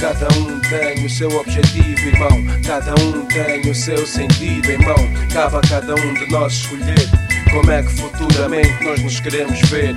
Cada um tem o seu objetivo, irmão. Cada um tem o seu sentido, irmão. Cabe a cada um de nós escolher como é que futuramente nós nos queremos ver.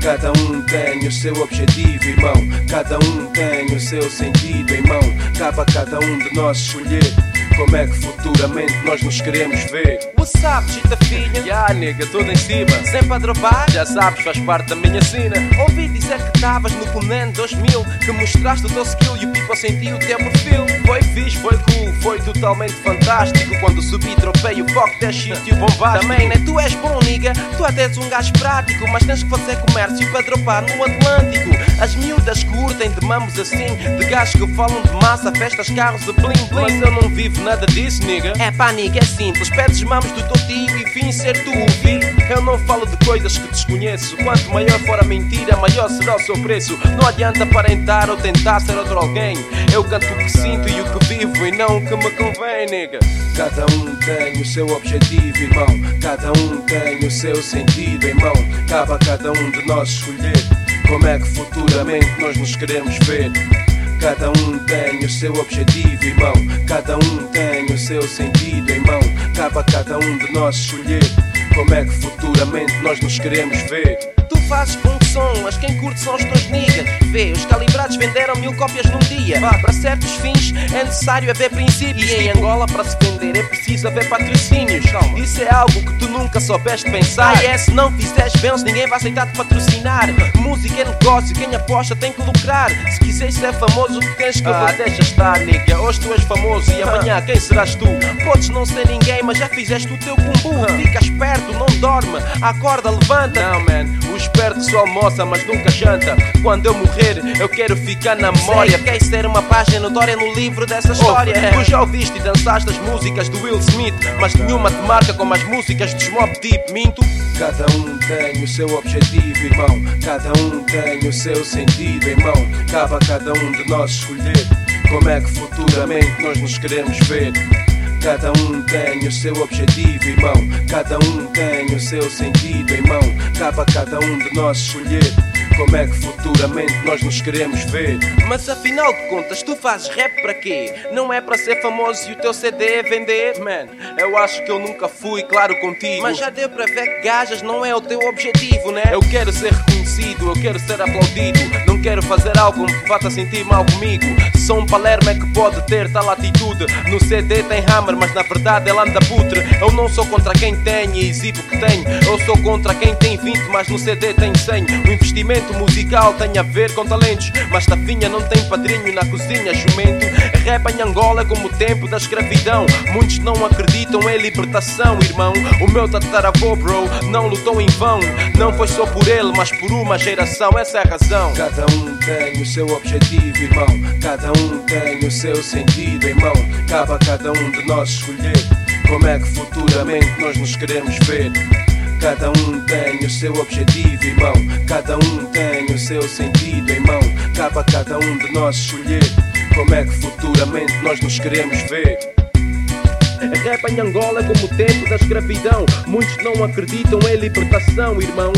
Cada um tem o seu objetivo, irmão. Cada um tem o seu sentido, irmão. Cabe a cada um de nós escolher como é que futuramente nós nos queremos ver. What's up, chita filha? Ya, nega, tudo em cima. Sempre a dropar? Já sabes, faz parte da minha cena. Ouvi dizer que estavas no Conan 2000 Que mostraste o teu skill e o people sentiu o teu perfil Foi fixe, foi cool, foi totalmente fantástico. Quando subi, tropei o that shit e o bombástico. Também, né? Tu és bom, nigga Tu até és um gajo prático Mas tens que fazer comércio para dropar no Atlântico As miúdas curtem de mamos assim De gajos que falam de massa, festas, carros de bling Mas bling eu não vivo nada disso, nigga. É pá, nigga, é simples Pedes mamos do teu tio e fins ser tu o filho Eu não falo de coisas que desconheço. Quanto maior for a mentira, maior será o seu preço. Não adianta aparentar ou tentar ser outro alguém. Eu canto o que sinto e o que vivo e não o que me convém, nigga. Cada um tem o seu objetivo, irmão. Cada um tem o seu sentido, irmão. Cabe a cada um de nós escolher como é que futuramente nós nos queremos ver. Cada um tem o seu objetivo, irmão. Cada um tem o seu sentido, irmão. Cabe a cada um de nós escolher como é que futuramente nós nos queremos ver. Fazes bom som, mas quem curte são os teus niggas. Vê, os calibrados venderam mil cópias num dia. Para certos fins é necessário haver princípios. E em Angola, para se vender, é preciso haver patrocínios. Isso é algo que tu nunca soubeste pensar. Ah, é, se não fizeres bens, ninguém vai aceitar te patrocinar. Música é negócio, quem aposta tem que lucrar. Se quiseres ser famoso, tens que. Ah, deixa estar, nigga. Hoje tu és famoso e amanhã quem serás tu? Podes não ser ninguém, mas já fizeste o teu cumbu. Fica esperto, não dorme. Acorda, levanta. Não, man. O esperto só almoça, mas nunca janta. Quando eu morrer, eu quero ficar na memória. Sei, queres ser uma página notória no livro dessa história. Oh, tu já ouviste e dançaste as músicas do Will Smith, mas nenhuma te marca como as músicas dos Mob Deep. Minto. Cada um tem o seu objetivo, irmão. Cada um tem o seu sentido, irmão. Cabe a cada um de nós escolher como é que futuramente nós nos queremos ver. Cada um tem o seu objetivo, irmão. Cada um tem o seu sentido, irmão. Cabe a cada um de nós escolher como é que futuramente nós nos queremos ver. Mas afinal de contas, tu fazes rap para quê? Não é para ser famoso e o teu CD é vender? Man, eu acho que eu nunca fui claro contigo. Mas já deu para ver que gajas não é o teu objetivo, né? Eu quero ser reconhecido, eu quero ser aplaudido. Não quero fazer algo que vá-te a sentir mal comigo. Sou um Palermo é que pode ter tal atitude. No CD tem hammer, mas na verdade ela anda putre. Eu não sou contra quem tem e exibo que tem. Eu sou contra quem tem 20, mas no CD tem 100. O investimento musical tem a ver com talentos. Mas Tafinha não tem padrinho na cozinha, jumento. Rap em Angola é como o tempo da escravidão. Muitos não acreditam em libertação, irmão. O meu tataravô, bro, não lutou em vão. Não foi só por ele, mas por uma geração. Essa é a razão. Cada um tem o seu objetivo, irmão. Cada tem o seu sentido, irmão. Cabe a cada um de nós escolher como é que futuramente nós nos queremos ver. Cada um tem o seu objetivo, irmão. Cada um tem o seu sentido, irmão. Cabe a cada um de nós escolher como é que futuramente nós nos queremos ver. Rap em Angola é como o tempo da escravidão. Muitos não acreditam em libertação, irmão.